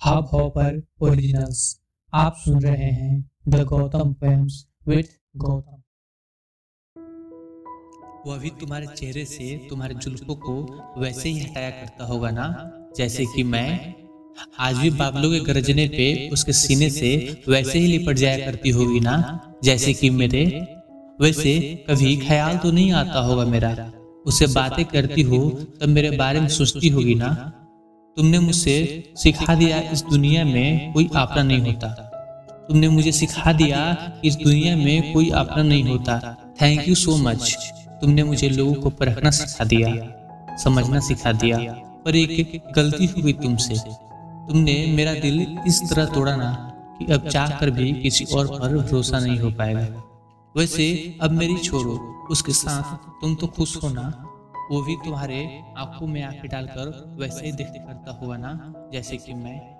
Hub hopper originals आप सुन रहे हैं the Gautam poems with Gautam. वह भी तुम्हारे चेहरे से तुम्हारे जुल्फों को वैसे ही हटाया करता होगा ना, जैसे कि मैं? आज भी बाबलों के गरजने पे उसके सीने से वैसे ही लिपट जाया करती होगी ना, जैसे कि मेरे? वैसे कभी ख्याल तो नहीं आता होगा मेरा। उससे बातें करती हो, तब मेरे बारे में सोचती होगी ना तुमने मुझसे सिखा दिया इस दुनिया में कोई अपना नहीं होता। तुमने मुझे सिखा दिया इस दुनिया में कोई अपना नहीं होता। थैंक यू सो मच तुमने मुझे लोगों को परखना सिखा दिया, समझना सिखा दिया, पर एक गलती हुई तुमसे। तुमने मेरा दिल इस तरह तोड़ा ना कि अब चाह कर भी किसी और पर भरोसा नहीं हो पाएगा। वैसे अब मेरी छोड़ो, उसके साथ तुम तो खुश हो ना? वो भी तुम्हारे आँखों में आँखें डालकर वैसे ही देखते करता हुआ ना, जैसे कि मैं।